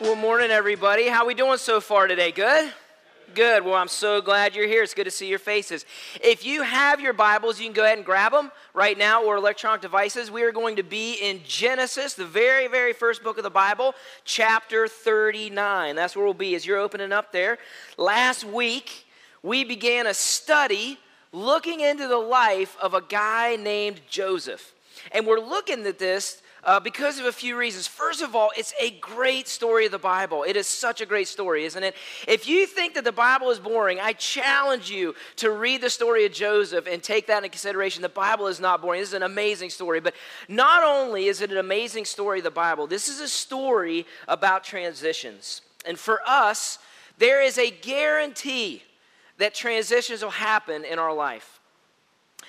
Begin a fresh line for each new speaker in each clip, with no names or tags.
Well, morning, everybody. How we doing so far today? Good? Good. Well, I'm so glad you're here. It's good to see your faces. If you have your Bibles, you can go ahead and grab them right now or electronic devices. We are going to be in Genesis, the very, very first book of the Bible, chapter 39. That's where we'll be as you're opening up there. Last week, we began a study looking into the life of a guy named Joseph. And we're looking at this uh, because of a few reasons. First of all, it's a great story of the Bible. It is such a great story, isn't it? If you think that the Bible is boring, I challenge you to read the story of Joseph and take that into consideration. The Bible is not boring. This is an amazing story. But not only is it an amazing story of the Bible, this is a story about transitions. And for us, there is a guarantee that transitions will happen in our life.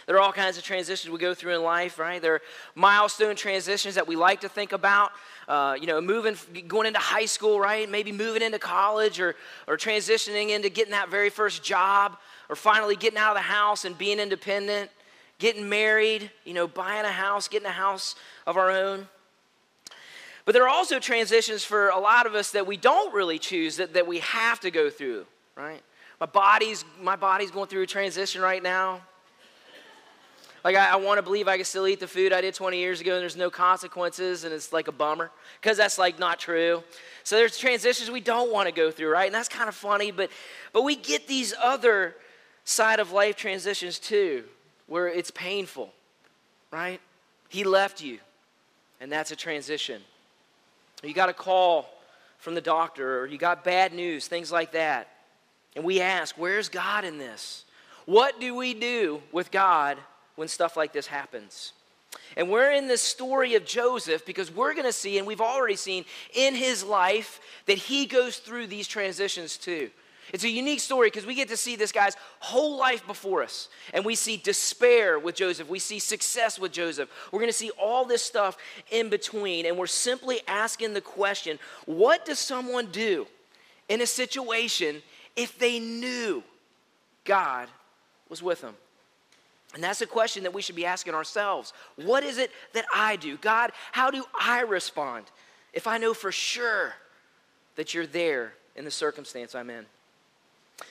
There are all kinds of transitions we go through in life, right? There are milestone transitions that we like to think about. Uh, you know, moving, going into high school, right? Maybe moving into college or, or transitioning into getting that very first job or finally getting out of the house and being independent, getting married, you know, buying a house, getting a house of our own. But there are also transitions for a lot of us that we don't really choose, that, that we have to go through, right? My body's, my body's going through a transition right now. Like, I, I want to believe I can still eat the food I did 20 years ago and there's no consequences, and it's like a bummer because that's like not true. So there's transitions we don't want to go through, right? And that's kind of funny, but, but we get these other side of life transitions too, where it's painful, right? He left you, and that's a transition. You got a call from the doctor, or you got bad news, things like that. And we ask, where's God in this? What do we do with God when stuff like this happens. And we're in this story of Joseph because we're going to see, and we've already seen in his life, that he goes through these transitions too. It's a unique story because we get to see this guy's whole life before us. And we see despair with Joseph. We see success with Joseph. We're going to see all this stuff in between. And we're simply asking the question what does someone do in a situation if they knew God was with them? And that's a question that we should be asking ourselves. What is it that I do? God, how do I respond if I know for sure that you're there in the circumstance I'm in?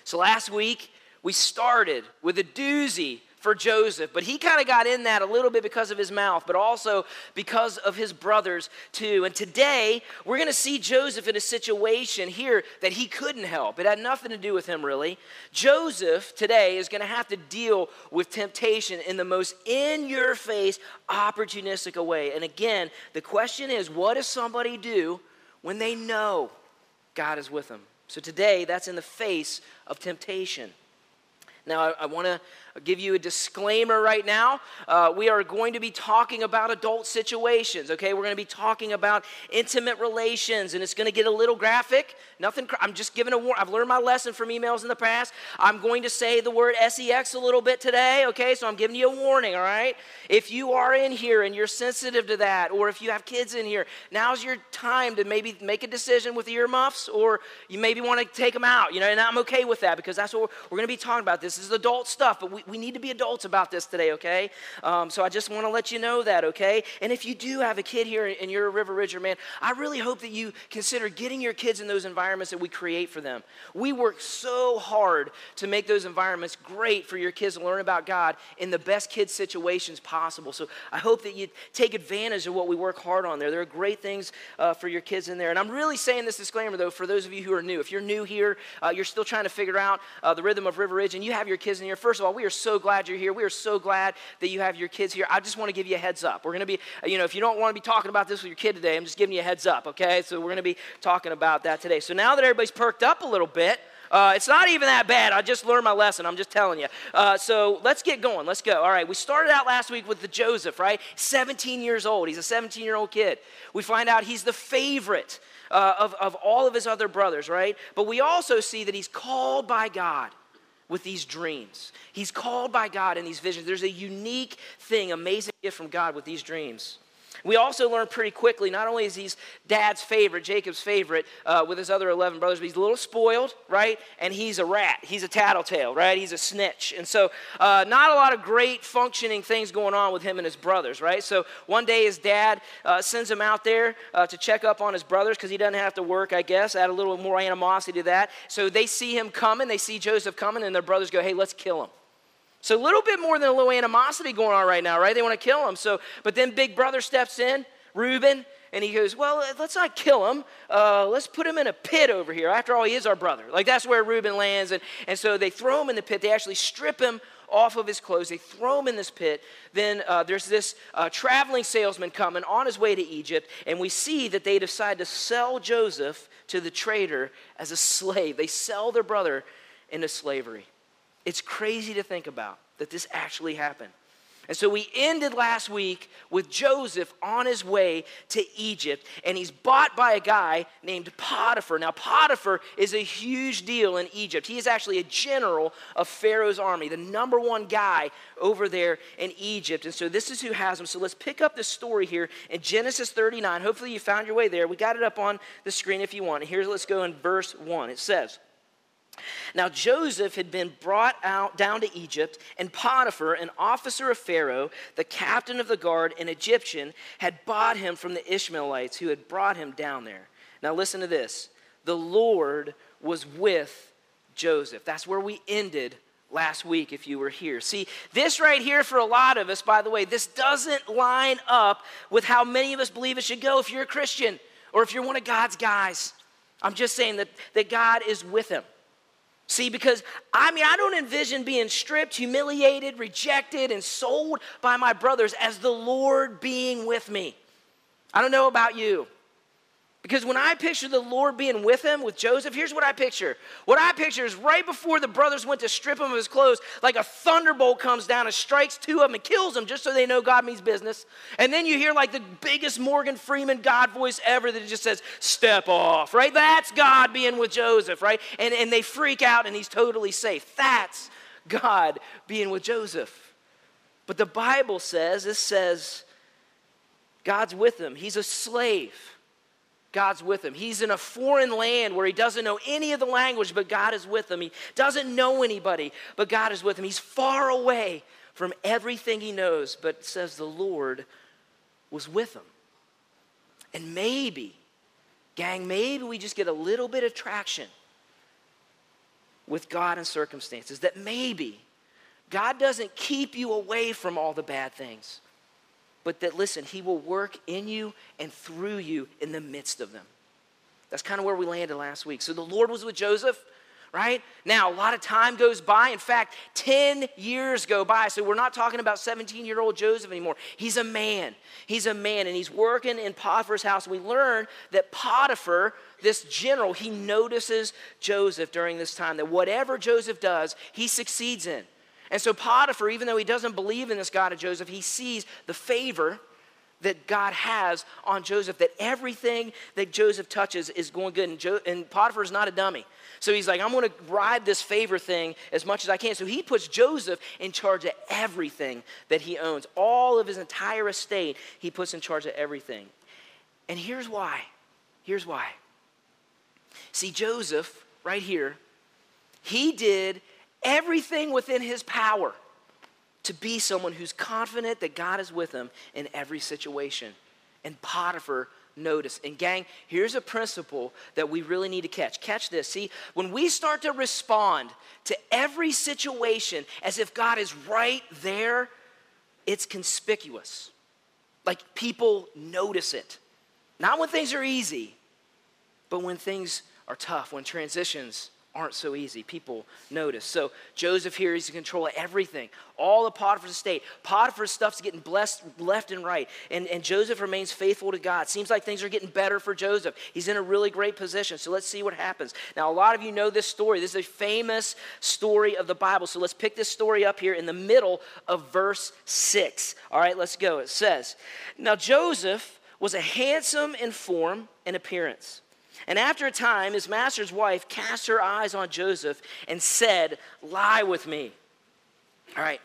So last week, we started with a doozy for Joseph. But he kind of got in that a little bit because of his mouth, but also because of his brothers too. And today, we're going to see Joseph in a situation here that he couldn't help. It had nothing to do with him, really. Joseph today is going to have to deal with temptation in the most in your face, opportunistic way. And again, the question is what does somebody do when they know God is with them? So today, that's in the face of temptation. Now, I, I want to give you a disclaimer right now. Uh, we are going to be talking about adult situations, okay? We're going to be talking about intimate relations, and it's going to get a little graphic. Nothing, I'm just giving a warning. I've learned my lesson from emails in the past. I'm going to say the word sex a little bit today, okay? So I'm giving you a warning, all right? If you are in here and you're sensitive to that, or if you have kids in here, now's your time to maybe make a decision with earmuffs, or you maybe want to take them out, you know, and I'm okay with that because that's what we're, we're going to be talking about. This is adult stuff, but we, we need to be adults about this today, okay? Um, so I just want to let you know that, okay? And if you do have a kid here and you're a River Ridger man, I really hope that you consider getting your kids in those environments that we create for them. We work so hard to make those environments great for your kids to learn about God in the best kid situations possible. So I hope that you take advantage of what we work hard on there. There are great things uh, for your kids in there. And I'm really saying this disclaimer, though, for those of you who are new. If you're new here, uh, you're still trying to figure out uh, the rhythm of River Ridge, and you have your kids in here, first of all, we are so glad you're here. We are so glad that you have your kids here. I just want to give you a heads up. We're going to be, you know, if you don't want to be talking about this with your kid today, I'm just giving you a heads up, okay? So we're going to be talking about that today. So now that everybody's perked up a little bit, uh, it's not even that bad. I just learned my lesson. I'm just telling you. Uh, so let's get going. Let's go. All right. We started out last week with the Joseph, right? 17 years old. He's a 17 year old kid. We find out he's the favorite uh, of, of all of his other brothers, right? But we also see that he's called by God with these dreams. He's called by God in these visions. There's a unique thing, amazing gift from God with these dreams. We also learn pretty quickly, not only is he dad's favorite, Jacob's favorite, uh, with his other 11 brothers, but he's a little spoiled, right? And he's a rat. He's a tattletale, right? He's a snitch. And so, uh, not a lot of great functioning things going on with him and his brothers, right? So, one day his dad uh, sends him out there uh, to check up on his brothers because he doesn't have to work, I guess, add a little more animosity to that. So, they see him coming, they see Joseph coming, and their brothers go, hey, let's kill him. So a little bit more than a little animosity going on right now, right? They want to kill him. So, but then Big Brother steps in, Reuben, and he goes, "Well, let's not kill him. Uh, let's put him in a pit over here. After all, he is our brother. Like that's where Reuben lands." And and so they throw him in the pit. They actually strip him off of his clothes. They throw him in this pit. Then uh, there's this uh, traveling salesman coming on his way to Egypt, and we see that they decide to sell Joseph to the trader as a slave. They sell their brother into slavery. It's crazy to think about that this actually happened. And so we ended last week with Joseph on his way to Egypt, and he's bought by a guy named Potiphar. Now, Potiphar is a huge deal in Egypt. He is actually a general of Pharaoh's army, the number one guy over there in Egypt. And so this is who has him. So let's pick up the story here in Genesis 39. Hopefully, you found your way there. We got it up on the screen if you want. Here's let's go in verse 1. It says, now Joseph had been brought out down to Egypt, and Potiphar, an officer of Pharaoh, the captain of the guard, an Egyptian, had bought him from the Ishmaelites who had brought him down there. Now listen to this. The Lord was with Joseph. That's where we ended last week if you were here. See, this right here for a lot of us, by the way, this doesn't line up with how many of us believe it should go if you're a Christian or if you're one of God's guys. I'm just saying that, that God is with him. See, because I mean, I don't envision being stripped, humiliated, rejected, and sold by my brothers as the Lord being with me. I don't know about you. Because when I picture the Lord being with him, with Joseph, here's what I picture. What I picture is right before the brothers went to strip him of his clothes, like a thunderbolt comes down and strikes two of them and kills them just so they know God means business. And then you hear like the biggest Morgan Freeman God voice ever that just says, Step off, right? That's God being with Joseph, right? And, and they freak out and he's totally safe. That's God being with Joseph. But the Bible says, it says, God's with him. He's a slave. God's with him. He's in a foreign land where he doesn't know any of the language, but God is with him. He doesn't know anybody, but God is with him. He's far away from everything he knows, but says the Lord was with him. And maybe, gang, maybe we just get a little bit of traction with God and circumstances. That maybe God doesn't keep you away from all the bad things but that, listen, He will work in you and through you in the midst of them. That's kind of where we landed last week. So the Lord was with Joseph, right? Now, a lot of time goes by. In fact, 10 years go by. So we're not talking about 17 year old Joseph anymore. He's a man. He's a man, and he's working in Potiphar's house. We learn that Potiphar, this general, he notices Joseph during this time, that whatever Joseph does, he succeeds in. And so Potiphar, even though he doesn't believe in this God of Joseph, he sees the favor that God has on Joseph, that everything that Joseph touches is going good. And, jo- and Potiphar is not a dummy. So he's like, I'm going to ride this favor thing as much as I can. So he puts Joseph in charge of everything that he owns. All of his entire estate, he puts in charge of everything. And here's why. Here's why. See, Joseph, right here, he did everything within his power to be someone who's confident that God is with him in every situation. And Potiphar noticed. And, gang, here's a principle that we really need to catch. Catch this. See, when we start to respond to every situation as if God is right there, it's conspicuous. Like people notice it. Not when things are easy, but when things are tough, when transitions aren't so easy. People notice. So Joseph here, he's in control of everything. All of Potiphar's estate. Potiphar's stuff's getting blessed left and right. And, and Joseph remains faithful to God. Seems like things are getting better for Joseph. He's in a really great position. So let's see what happens. Now, a lot of you know this story. This is a famous story of the Bible. So let's pick this story up here in the middle of verse 6. All right, let's go. It says, Now Joseph was a handsome in form and appearance and after a time, his master's wife cast her eyes on Joseph and said, Lie with me. All right.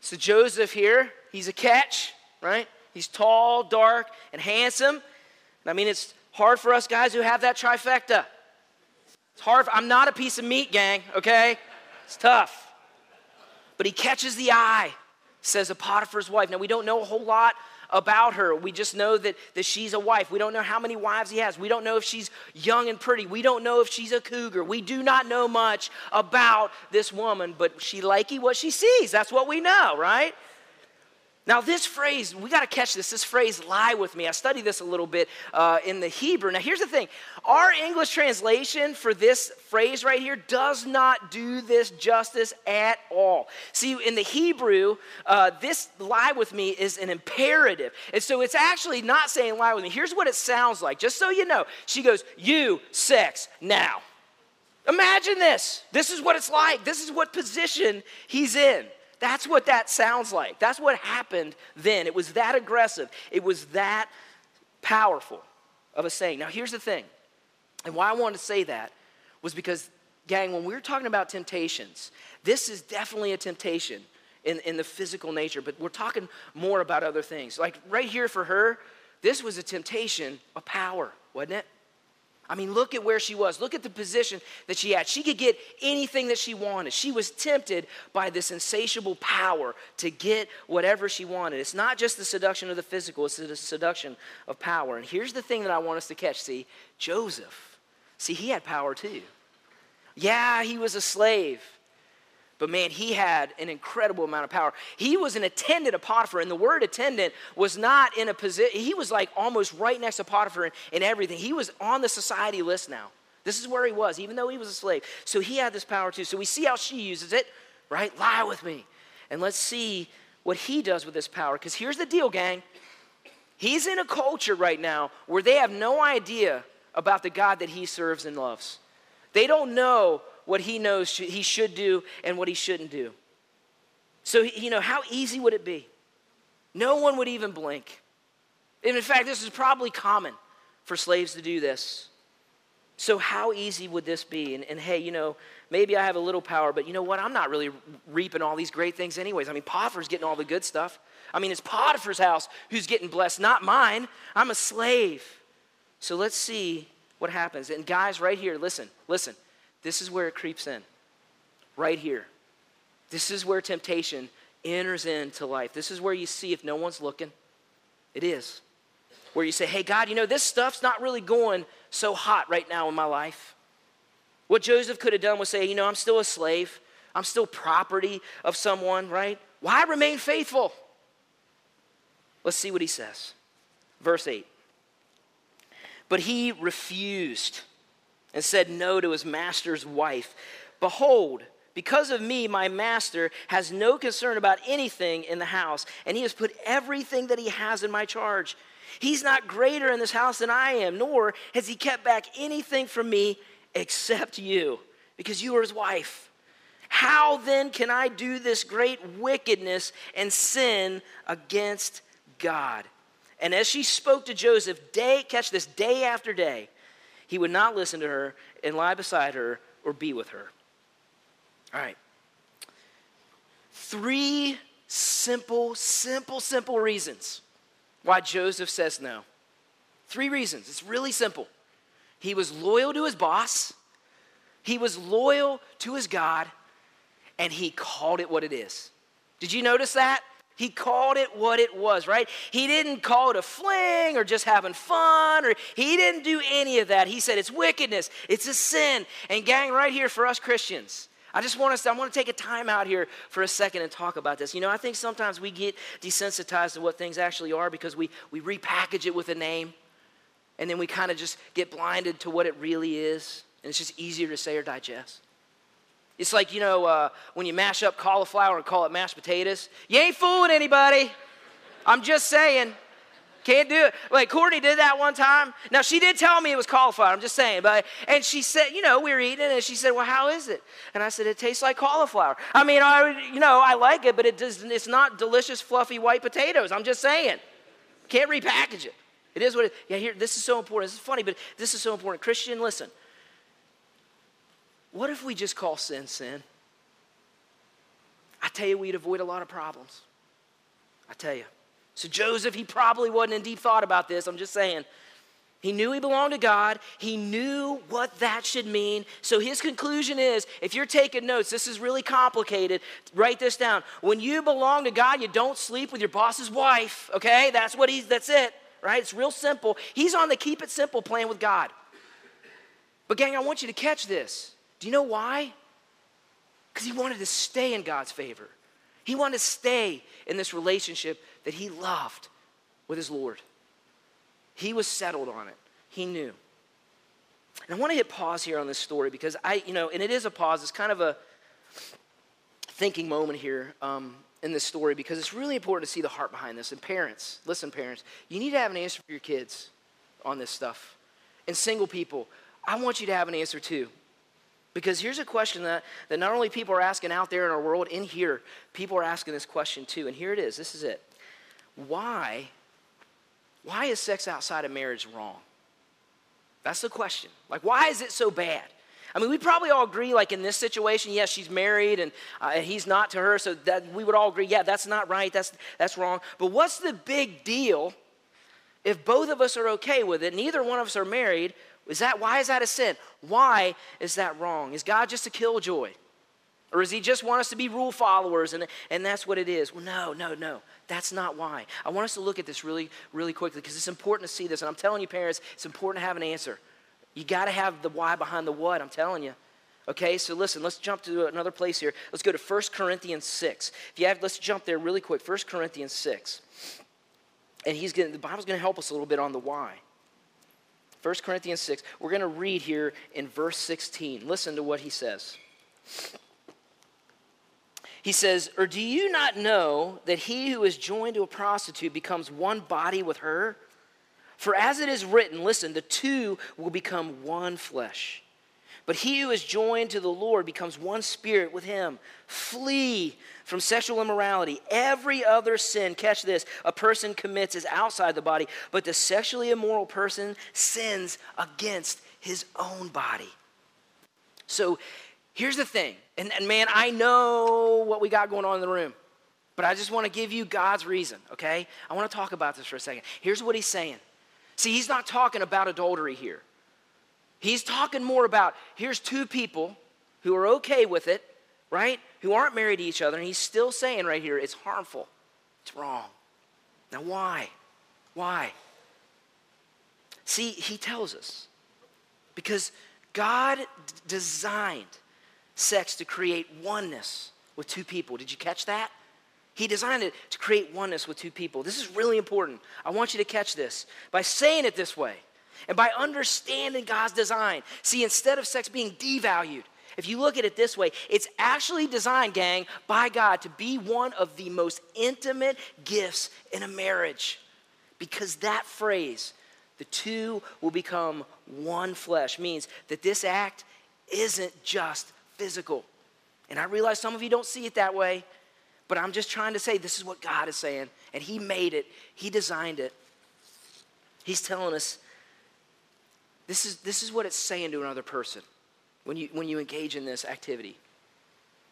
So Joseph here, he's a catch, right? He's tall, dark, and handsome. I mean, it's hard for us guys who have that trifecta. It's hard. For, I'm not a piece of meat, gang, okay? It's tough. But he catches the eye, says a Potiphar's wife. Now, we don't know a whole lot about her. We just know that, that she's a wife. We don't know how many wives he has. We don't know if she's young and pretty. We don't know if she's a cougar. We do not know much about this woman, but she likey what she sees. That's what we know, right? Now, this phrase, we got to catch this. This phrase, lie with me. I studied this a little bit uh, in the Hebrew. Now, here's the thing our English translation for this phrase right here does not do this justice at all. See, in the Hebrew, uh, this lie with me is an imperative. And so it's actually not saying lie with me. Here's what it sounds like, just so you know. She goes, You, sex, now. Imagine this. This is what it's like. This is what position he's in. That's what that sounds like. That's what happened then. It was that aggressive, it was that powerful of a saying. Now, here's the thing, and why I wanted to say that was because, gang, when we we're talking about temptations, this is definitely a temptation in, in the physical nature, but we're talking more about other things. Like right here for her, this was a temptation of power, wasn't it? I mean, look at where she was. Look at the position that she had. She could get anything that she wanted. She was tempted by this insatiable power to get whatever she wanted. It's not just the seduction of the physical, it's the seduction of power. And here's the thing that I want us to catch see, Joseph, see, he had power too. Yeah, he was a slave. But man, he had an incredible amount of power. He was an attendant of Potiphar, and the word attendant was not in a position, he was like almost right next to Potiphar in everything. He was on the society list now. This is where he was, even though he was a slave. So he had this power too. So we see how she uses it, right? Lie with me. And let's see what he does with this power. Because here's the deal, gang. He's in a culture right now where they have no idea about the God that he serves and loves. They don't know what he knows he should do and what he shouldn't do. So, you know, how easy would it be? No one would even blink. And in fact, this is probably common for slaves to do this. So, how easy would this be? And, and, hey, you know, maybe I have a little power, but you know what? I'm not really reaping all these great things, anyways. I mean, Potiphar's getting all the good stuff. I mean, it's Potiphar's house who's getting blessed, not mine. I'm a slave. So, let's see what happens. And, guys, right here, listen, listen. This is where it creeps in. Right here. This is where temptation enters into life. This is where you see if no one's looking. It is. Where you say, hey, God, you know, this stuff's not really going so hot right now in my life. What Joseph could have done was say, you know, I'm still a slave, I'm still property of someone, right? Why remain faithful? Let's see what he says. Verse 8. But he refused and said no to his master's wife. Behold, because of me, my master has no concern about anything in the house, and he has put everything that he has in my charge. He's not greater in this house than I am, nor has he kept back anything from me except you, because you are his wife. How then can I do this great wickedness and sin against God? And as she spoke to Joseph, day, catch this, day after day, he would not listen to her and lie beside her or be with her. All right. Three simple, simple, simple reasons why Joseph says no. Three reasons. It's really simple. He was loyal to his boss, he was loyal to his God, and he called it what it is. Did you notice that? He called it what it was, right? He didn't call it a fling or just having fun, or he didn't do any of that. He said it's wickedness, it's a sin. And, gang, right here for us Christians, I just want us to, I want to take a time out here for a second and talk about this. You know, I think sometimes we get desensitized to what things actually are because we, we repackage it with a name and then we kind of just get blinded to what it really is. And it's just easier to say or digest. It's like, you know, uh, when you mash up cauliflower and call it mashed potatoes. You ain't fooling anybody. I'm just saying. Can't do it. Like Courtney did that one time. Now she did tell me it was cauliflower. I'm just saying, but and she said, you know, we were eating it, and she said, "Well, how is it?" And I said, "It tastes like cauliflower." I mean, I, you know, I like it, but it does. It's not delicious, fluffy white potatoes. I'm just saying. Can't repackage it. It is what it. Yeah, here. This is so important. This is funny, but this is so important. Christian, listen. What if we just call sin sin? I tell you, we'd avoid a lot of problems. I tell you. So Joseph, he probably wasn't in deep thought about this. I'm just saying. He knew he belonged to God. He knew what that should mean. So his conclusion is if you're taking notes, this is really complicated. Write this down. When you belong to God, you don't sleep with your boss's wife, okay? That's what he's that's it, right? It's real simple. He's on the keep it simple plan with God. But gang, I want you to catch this. Do you know why? Because he wanted to stay in God's favor. He wanted to stay in this relationship that he loved with his Lord. He was settled on it. He knew. And I want to hit pause here on this story because I, you know, and it is a pause. It's kind of a thinking moment here um, in this story because it's really important to see the heart behind this. And parents, listen, parents, you need to have an answer for your kids on this stuff. And single people, I want you to have an answer too. Because here's a question that, that not only people are asking out there in our world, in here, people are asking this question too. And here it is. This is it. Why why is sex outside of marriage wrong? That's the question. Like, why is it so bad? I mean, we probably all agree, like in this situation, yes, she's married and, uh, and he's not to her, so that we would all agree, yeah, that's not right, that's, that's wrong. But what's the big deal if both of us are okay with it, neither one of us are married? Is that, why is that a sin? Why is that wrong? Is God just a killjoy? Or does he just want us to be rule followers and, and that's what it is? Well, no, no, no. That's not why. I want us to look at this really, really quickly because it's important to see this. And I'm telling you, parents, it's important to have an answer. You got to have the why behind the what, I'm telling you. Okay, so listen, let's jump to another place here. Let's go to 1 Corinthians 6. If you have, let's jump there really quick. 1 Corinthians 6. And he's going the Bible's going to help us a little bit on the why. 1 Corinthians 6. We're going to read here in verse 16. Listen to what he says. He says, Or do you not know that he who is joined to a prostitute becomes one body with her? For as it is written, listen, the two will become one flesh. But he who is joined to the Lord becomes one spirit with him. Flee from sexual immorality. Every other sin, catch this, a person commits is outside the body, but the sexually immoral person sins against his own body. So Here's the thing, and, and man, I know what we got going on in the room, but I just want to give you God's reason, okay? I want to talk about this for a second. Here's what he's saying. See, he's not talking about adultery here. He's talking more about here's two people who are okay with it, right? Who aren't married to each other, and he's still saying right here it's harmful, it's wrong. Now, why? Why? See, he tells us because God d- designed sex to create oneness with two people. Did you catch that? He designed it to create oneness with two people. This is really important. I want you to catch this by saying it this way and by understanding God's design. See, instead of sex being devalued, if you look at it this way, it's actually designed, gang, by God to be one of the most intimate gifts in a marriage. Because that phrase, the two will become one flesh, means that this act isn't just physical. And I realize some of you don't see it that way, but I'm just trying to say this is what God is saying. And He made it, He designed it. He's telling us this is, this is what it's saying to another person when you, when you engage in this activity.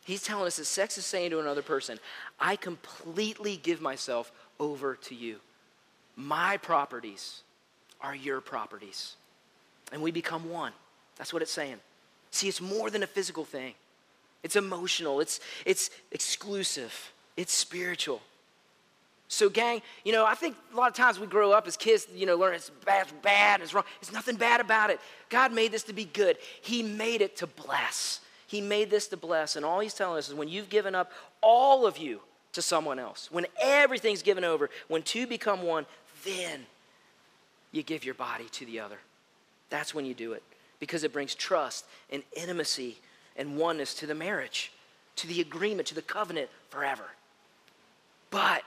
He's telling us that sex is saying to another person, I completely give myself over to you. My properties are your properties. And we become one. That's what it's saying. See, it's more than a physical thing. It's emotional, it's, it's exclusive, it's spiritual. So, gang, you know, I think a lot of times we grow up as kids, you know, learn it's bad, it's bad, it's wrong. There's nothing bad about it. God made this to be good. He made it to bless. He made this to bless. And all He's telling us is when you've given up all of you to someone else, when everything's given over, when two become one, then you give your body to the other. That's when you do it because it brings trust and intimacy and oneness to the marriage, to the agreement, to the covenant forever. But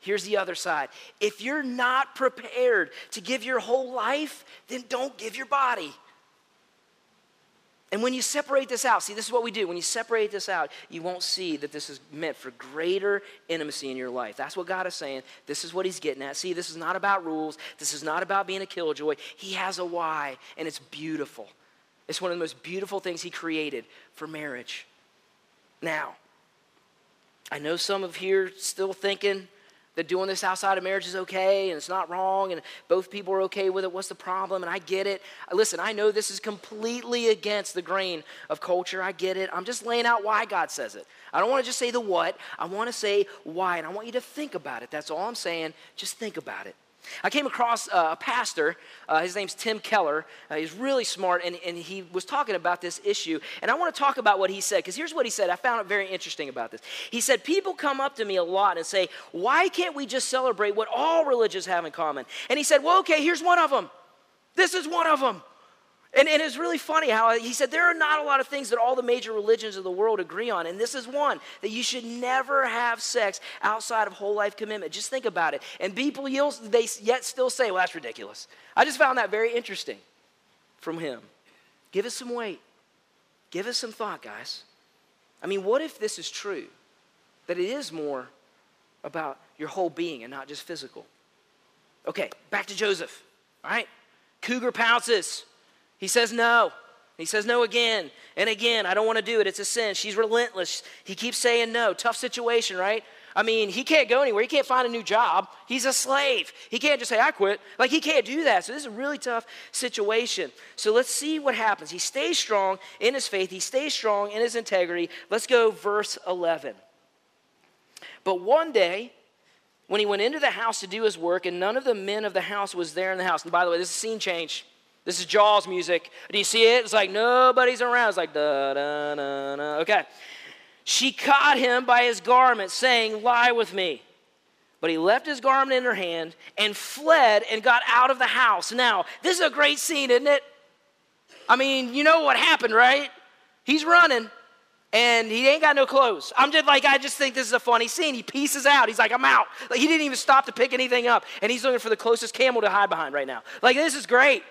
here's the other side if you're not prepared to give your whole life, then don't give your body. And when you separate this out, see, this is what we do. When you separate this out, you won't see that this is meant for greater intimacy in your life. That's what God is saying. This is what He's getting at. See, this is not about rules. This is not about being a killjoy. He has a why, and it's beautiful. It's one of the most beautiful things He created for marriage. Now, I know some of here still thinking that doing this outside of marriage is okay and it's not wrong and both people are okay with it. What's the problem? And I get it. Listen, I know this is completely against the grain of culture. I get it. I'm just laying out why God says it. I don't want to just say the what, I want to say why. And I want you to think about it. That's all I'm saying. Just think about it. I came across uh, a pastor, uh, his name's Tim Keller. Uh, he's really smart, and, and he was talking about this issue. And I want to talk about what he said, because here's what he said. I found it very interesting about this. He said, People come up to me a lot and say, Why can't we just celebrate what all religions have in common? And he said, Well, okay, here's one of them. This is one of them. And, and it's really funny how he said there are not a lot of things that all the major religions of the world agree on. And this is one that you should never have sex outside of whole life commitment. Just think about it. And people, they yet still say, well, that's ridiculous. I just found that very interesting from him. Give us some weight. Give us some thought, guys. I mean, what if this is true? That it is more about your whole being and not just physical. Okay, back to Joseph. All right? Cougar pounces. He says no. He says no again and again. I don't want to do it. It's a sin. She's relentless. He keeps saying no. Tough situation, right? I mean, he can't go anywhere. He can't find a new job. He's a slave. He can't just say, I quit. Like, he can't do that. So, this is a really tough situation. So, let's see what happens. He stays strong in his faith, he stays strong in his integrity. Let's go, verse 11. But one day, when he went into the house to do his work, and none of the men of the house was there in the house. And by the way, this is a scene change. This is Jaws music. Do you see it? It's like nobody's around. It's like da da da da. Okay. She caught him by his garment, saying, Lie with me. But he left his garment in her hand and fled and got out of the house. Now, this is a great scene, isn't it? I mean, you know what happened, right? He's running and he ain't got no clothes. I'm just like, I just think this is a funny scene. He pieces out. He's like, I'm out. Like, he didn't even stop to pick anything up. And he's looking for the closest camel to hide behind right now. Like, this is great.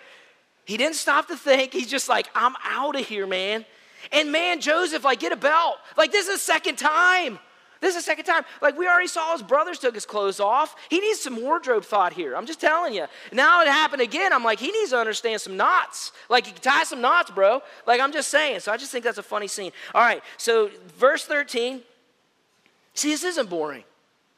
He didn't stop to think. He's just like, I'm out of here, man. And man, Joseph, like, get a belt. Like, this is the second time. This is the second time. Like, we already saw his brothers took his clothes off. He needs some wardrobe thought here. I'm just telling you. Now it happened again. I'm like, he needs to understand some knots. Like, tie some knots, bro. Like, I'm just saying. So I just think that's a funny scene. All right. So, verse 13. See, this isn't boring.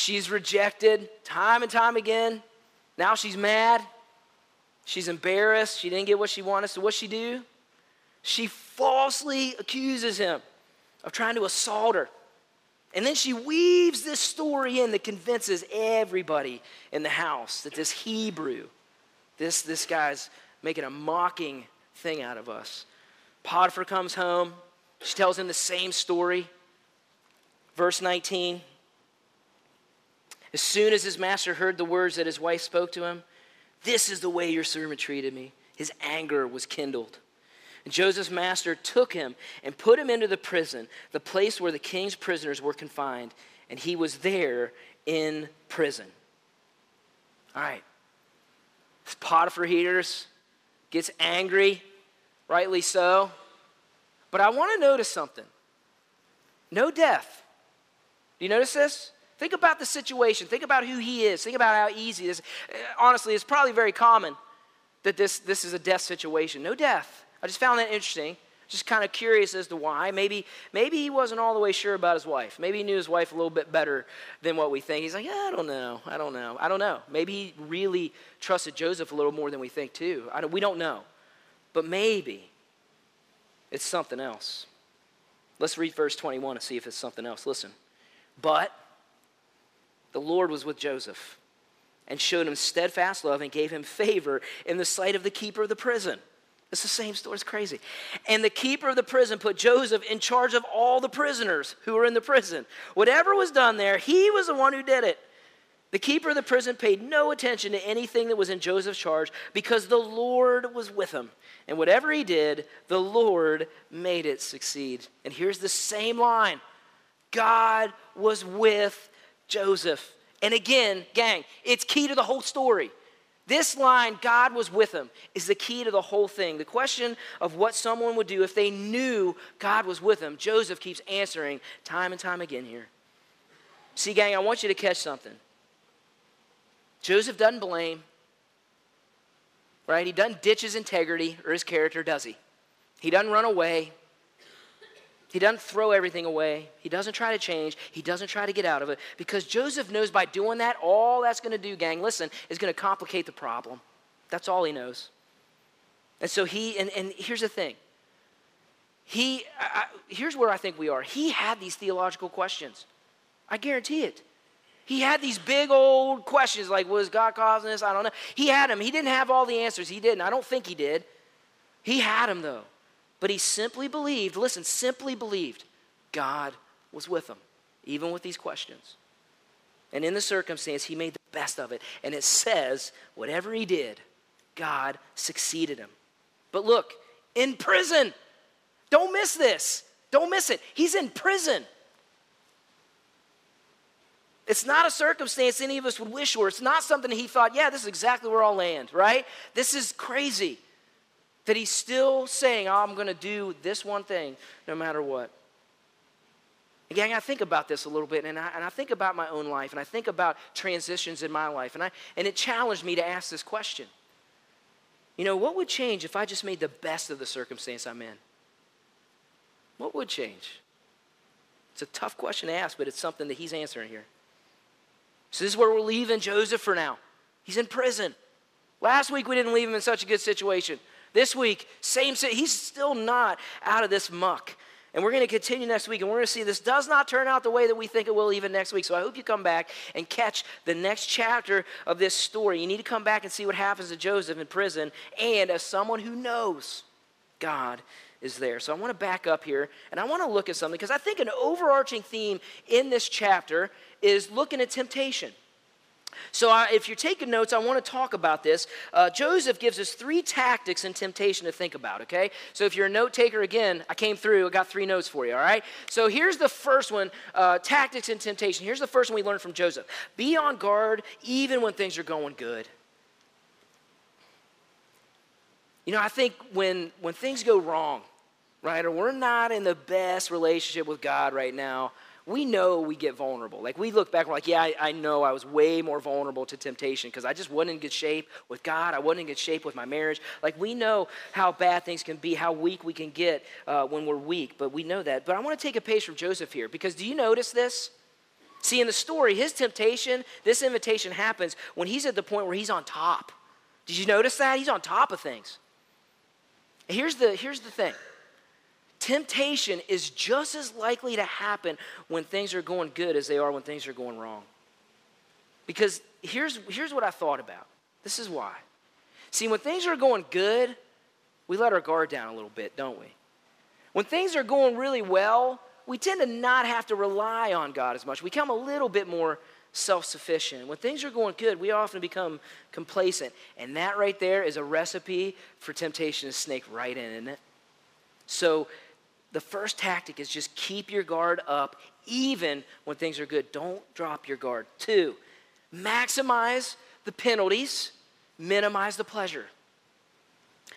She's rejected time and time again. Now she's mad. She's embarrassed. She didn't get what she wanted. So, what's she do? She falsely accuses him of trying to assault her. And then she weaves this story in that convinces everybody in the house that this Hebrew, this, this guy's making a mocking thing out of us. Potiphar comes home. She tells him the same story. Verse 19 as soon as his master heard the words that his wife spoke to him, this is the way your servant treated me. His anger was kindled. And Joseph's master took him and put him into the prison, the place where the king's prisoners were confined, and he was there in prison. All right. This Potiphar hears, gets angry, rightly so. But I want to notice something. No death. Do you notice this? Think about the situation. Think about who he is. Think about how easy this. Uh, honestly, it's probably very common that this, this is a death situation. No death. I just found that interesting. Just kind of curious as to why. Maybe, maybe he wasn't all the way sure about his wife. Maybe he knew his wife a little bit better than what we think. He's like, yeah, I don't know. I don't know. I don't know. Maybe he really trusted Joseph a little more than we think, too. Don't, we don't know. But maybe it's something else. Let's read verse 21 and see if it's something else. Listen. But the Lord was with Joseph and showed him steadfast love and gave him favor in the sight of the keeper of the prison. It's the same story. It's crazy. And the keeper of the prison put Joseph in charge of all the prisoners who were in the prison. Whatever was done there, he was the one who did it. The keeper of the prison paid no attention to anything that was in Joseph's charge because the Lord was with him. And whatever he did, the Lord made it succeed. And here's the same line God was with Joseph. And again, gang, it's key to the whole story. This line, God was with him, is the key to the whole thing. The question of what someone would do if they knew God was with them, Joseph keeps answering time and time again here. See, gang, I want you to catch something. Joseph doesn't blame, right? He doesn't ditch his integrity or his character, does he? He doesn't run away. He doesn't throw everything away. He doesn't try to change. He doesn't try to get out of it because Joseph knows by doing that, all that's going to do, gang, listen, is going to complicate the problem. That's all he knows. And so he, and, and here's the thing. He, I, here's where I think we are. He had these theological questions. I guarantee it. He had these big old questions like, was God causing this? I don't know. He had them. He didn't have all the answers. He didn't. I don't think he did. He had them, though. But he simply believed, listen, simply believed God was with him, even with these questions. And in the circumstance, he made the best of it. And it says, whatever he did, God succeeded him. But look, in prison, don't miss this. Don't miss it. He's in prison. It's not a circumstance any of us would wish for. It's not something he thought, yeah, this is exactly where I'll land, right? This is crazy that he's still saying, oh, I'm going to do this one thing no matter what. Again, I think about this a little bit, and I, and I think about my own life, and I think about transitions in my life, and, I, and it challenged me to ask this question. You know, what would change if I just made the best of the circumstance I'm in? What would change? It's a tough question to ask, but it's something that he's answering here. So, this is where we're leaving Joseph for now. He's in prison. Last week, we didn't leave him in such a good situation. This week, same, he's still not out of this muck. And we're going to continue next week, and we're going to see this does not turn out the way that we think it will even next week. So I hope you come back and catch the next chapter of this story. You need to come back and see what happens to Joseph in prison, and as someone who knows God is there. So I want to back up here, and I want to look at something, because I think an overarching theme in this chapter is looking at temptation. So, uh, if you're taking notes, I want to talk about this. Uh, Joseph gives us three tactics in temptation to think about, okay? So, if you're a note taker, again, I came through, I got three notes for you, all right? So, here's the first one uh, tactics in temptation. Here's the first one we learned from Joseph be on guard even when things are going good. You know, I think when, when things go wrong, right, or we're not in the best relationship with God right now, we know we get vulnerable. Like we look back, we're like, yeah, I, I know I was way more vulnerable to temptation because I just wasn't in good shape with God. I wasn't in good shape with my marriage. Like we know how bad things can be, how weak we can get uh, when we're weak, but we know that. But I want to take a page from Joseph here because do you notice this? See, in the story, his temptation, this invitation happens when he's at the point where he's on top. Did you notice that? He's on top of things. Here's the, here's the thing Temptation is just as likely to happen when things are going good as they are when things are going wrong. Because here's, here's what I thought about. This is why. See, when things are going good, we let our guard down a little bit, don't we? When things are going really well, we tend to not have to rely on God as much. We become a little bit more self sufficient. When things are going good, we often become complacent. And that right there is a recipe for temptation to snake right in, isn't it? So the first tactic is just keep your guard up even when things are good. Don't drop your guard. Two, maximize the penalties, minimize the pleasure.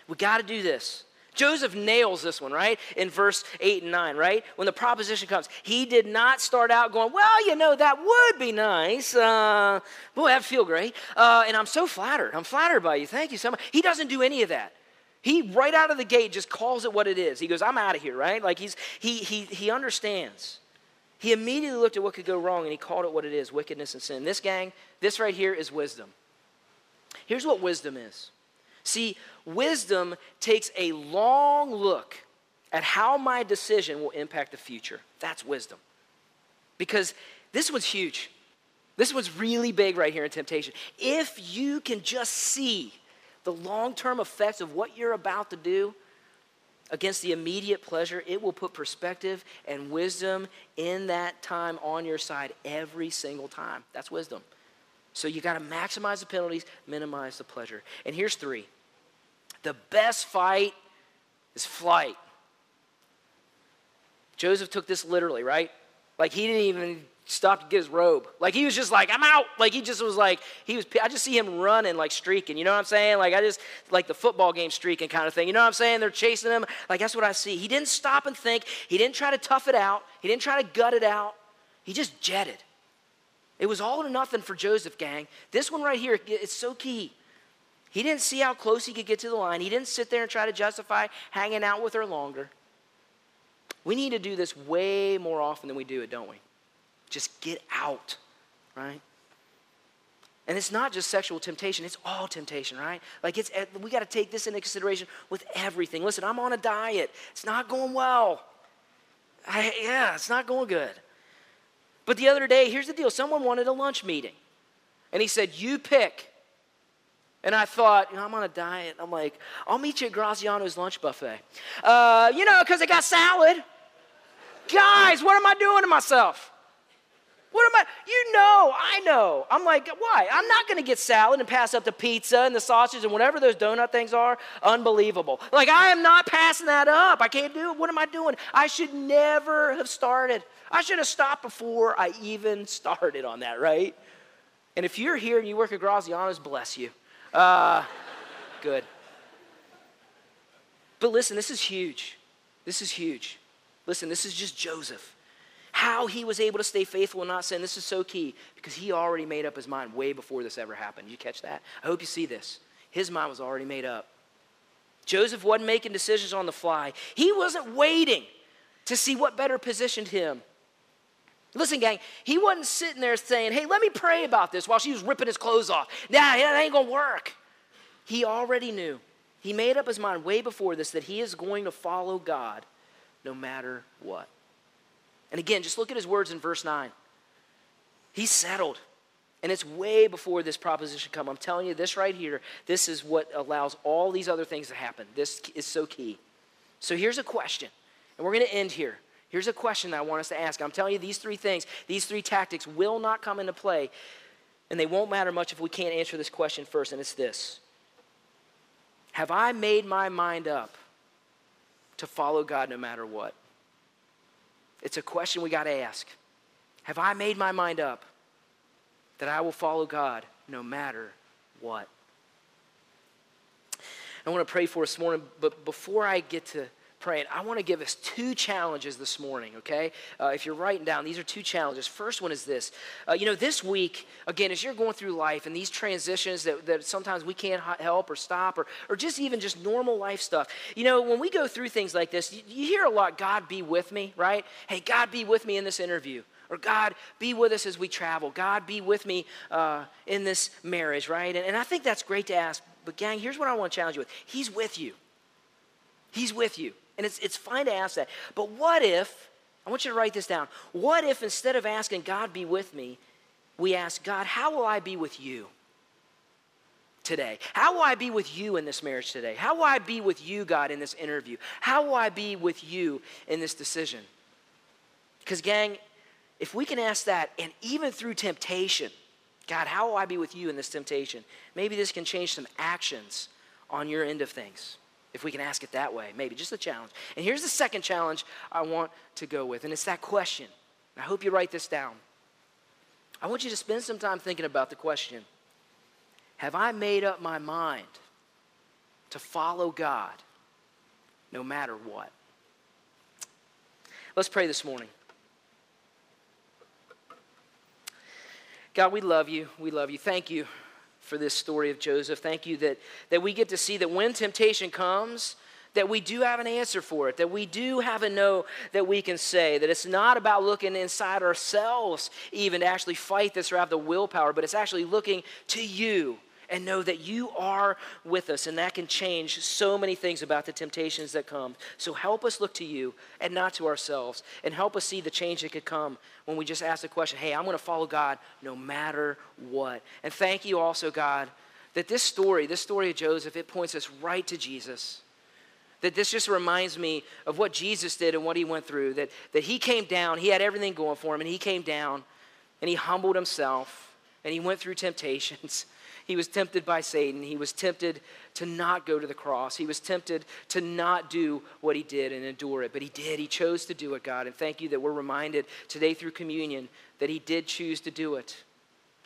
We got to do this. Joseph nails this one, right? In verse 8 and 9, right? When the proposition comes, he did not start out going, Well, you know, that would be nice. Uh, boy, that feel great. Uh, and I'm so flattered. I'm flattered by you. Thank you so much. He doesn't do any of that. He right out of the gate just calls it what it is. He goes, I'm out of here, right? Like he's he he he understands. He immediately looked at what could go wrong and he called it what it is, wickedness and sin. This gang, this right here is wisdom. Here's what wisdom is. See, wisdom takes a long look at how my decision will impact the future. That's wisdom. Because this one's huge. This one's really big right here in temptation. If you can just see the long term effects of what you're about to do against the immediate pleasure, it will put perspective and wisdom in that time on your side every single time. That's wisdom. So you got to maximize the penalties, minimize the pleasure. And here's three the best fight is flight. Joseph took this literally, right? Like he didn't even stop to get his robe. Like he was just like, I'm out. Like he just was like, he was, I just see him running, like streaking. You know what I'm saying? Like I just, like the football game streaking kind of thing. You know what I'm saying? They're chasing him. Like that's what I see. He didn't stop and think. He didn't try to tough it out. He didn't try to gut it out. He just jetted. It was all or nothing for Joseph, gang. This one right here, it's so key. He didn't see how close he could get to the line. He didn't sit there and try to justify hanging out with her longer. We need to do this way more often than we do it, don't we? Just get out, right? And it's not just sexual temptation, it's all temptation, right? Like it's we got to take this into consideration with everything. Listen, I'm on a diet. It's not going well. I, yeah, it's not going good. But the other day, here's the deal. Someone wanted a lunch meeting. And he said, "You pick." And I thought, you know, I'm on a diet. I'm like, I'll meet you at Graziano's lunch buffet. Uh, you know, because I got salad. Guys, what am I doing to myself? What am I? You know, I know. I'm like, why? I'm not going to get salad and pass up the pizza and the sausage and whatever those donut things are. Unbelievable. Like, I am not passing that up. I can't do it. What am I doing? I should never have started. I should have stopped before I even started on that, right? And if you're here and you work at Graziano's, bless you. Uh, good. But listen, this is huge. This is huge. Listen, this is just Joseph how he was able to stay faithful and not sin. This is so key because he already made up his mind way before this ever happened. You catch that? I hope you see this. His mind was already made up. Joseph wasn't making decisions on the fly, he wasn't waiting to see what better positioned him. Listen, gang, he wasn't sitting there saying, Hey, let me pray about this while she was ripping his clothes off. Nah, that ain't gonna work. He already knew. He made up his mind way before this that he is going to follow God no matter what. And again, just look at his words in verse 9. He's settled. And it's way before this proposition come. I'm telling you, this right here, this is what allows all these other things to happen. This is so key. So here's a question, and we're going to end here. Here's a question that I want us to ask. I'm telling you, these three things, these three tactics will not come into play, and they won't matter much if we can't answer this question first, and it's this Have I made my mind up to follow God no matter what? It's a question we got to ask. Have I made my mind up that I will follow God no matter what? I want to pray for us this morning, but before I get to praying, I want to give us two challenges this morning, okay? Uh, if you're writing down, these are two challenges. First one is this. Uh, you know, this week, again, as you're going through life and these transitions that, that sometimes we can't help or stop or, or just even just normal life stuff, you know, when we go through things like this, you, you hear a lot, God be with me, right? Hey, God be with me in this interview. Or God, be with us as we travel. God, be with me uh, in this marriage, right? And, and I think that's great to ask. But, gang, here's what I want to challenge you with He's with you. He's with you. And it's, it's fine to ask that. But what if, I want you to write this down. What if instead of asking, God be with me, we ask, God, how will I be with you today? How will I be with you in this marriage today? How will I be with you, God, in this interview? How will I be with you in this decision? Because, gang, if we can ask that, and even through temptation, God, how will I be with you in this temptation? Maybe this can change some actions on your end of things if we can ask it that way, maybe just a challenge. And here's the second challenge I want to go with, and it's that question. I hope you write this down. I want you to spend some time thinking about the question Have I made up my mind to follow God no matter what? Let's pray this morning. God, we love you. We love you. Thank you for this story of Joseph. Thank you that, that we get to see that when temptation comes, that we do have an answer for it, that we do have a no that we can say, that it's not about looking inside ourselves even to actually fight this or have the willpower, but it's actually looking to you and know that you are with us, and that can change so many things about the temptations that come. So help us look to you and not to ourselves, and help us see the change that could come when we just ask the question, hey, I'm going to follow God no matter what. And thank you also, God, that this story, this story of Joseph, it points us right to Jesus. That this just reminds me of what Jesus did and what he went through. That, that he came down, he had everything going for him, and he came down and he humbled himself and he went through temptations He was tempted by Satan. He was tempted to not go to the cross. He was tempted to not do what he did and endure it. But he did. He chose to do it, God. And thank you that we're reminded today through communion that he did choose to do it.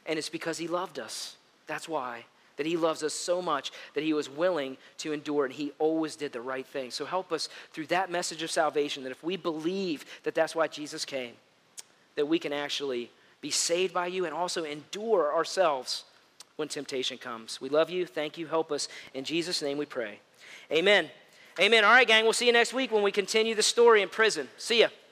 And it's because he loved us. That's why. That he loves us so much that he was willing to endure and he always did the right thing. So help us through that message of salvation that if we believe that that's why Jesus came, that we can actually be saved by you and also endure ourselves when temptation comes. We love you. Thank you. Help us. In Jesus' name we pray. Amen. Amen. All right, gang. We'll see you next week when we continue the story in prison. See ya.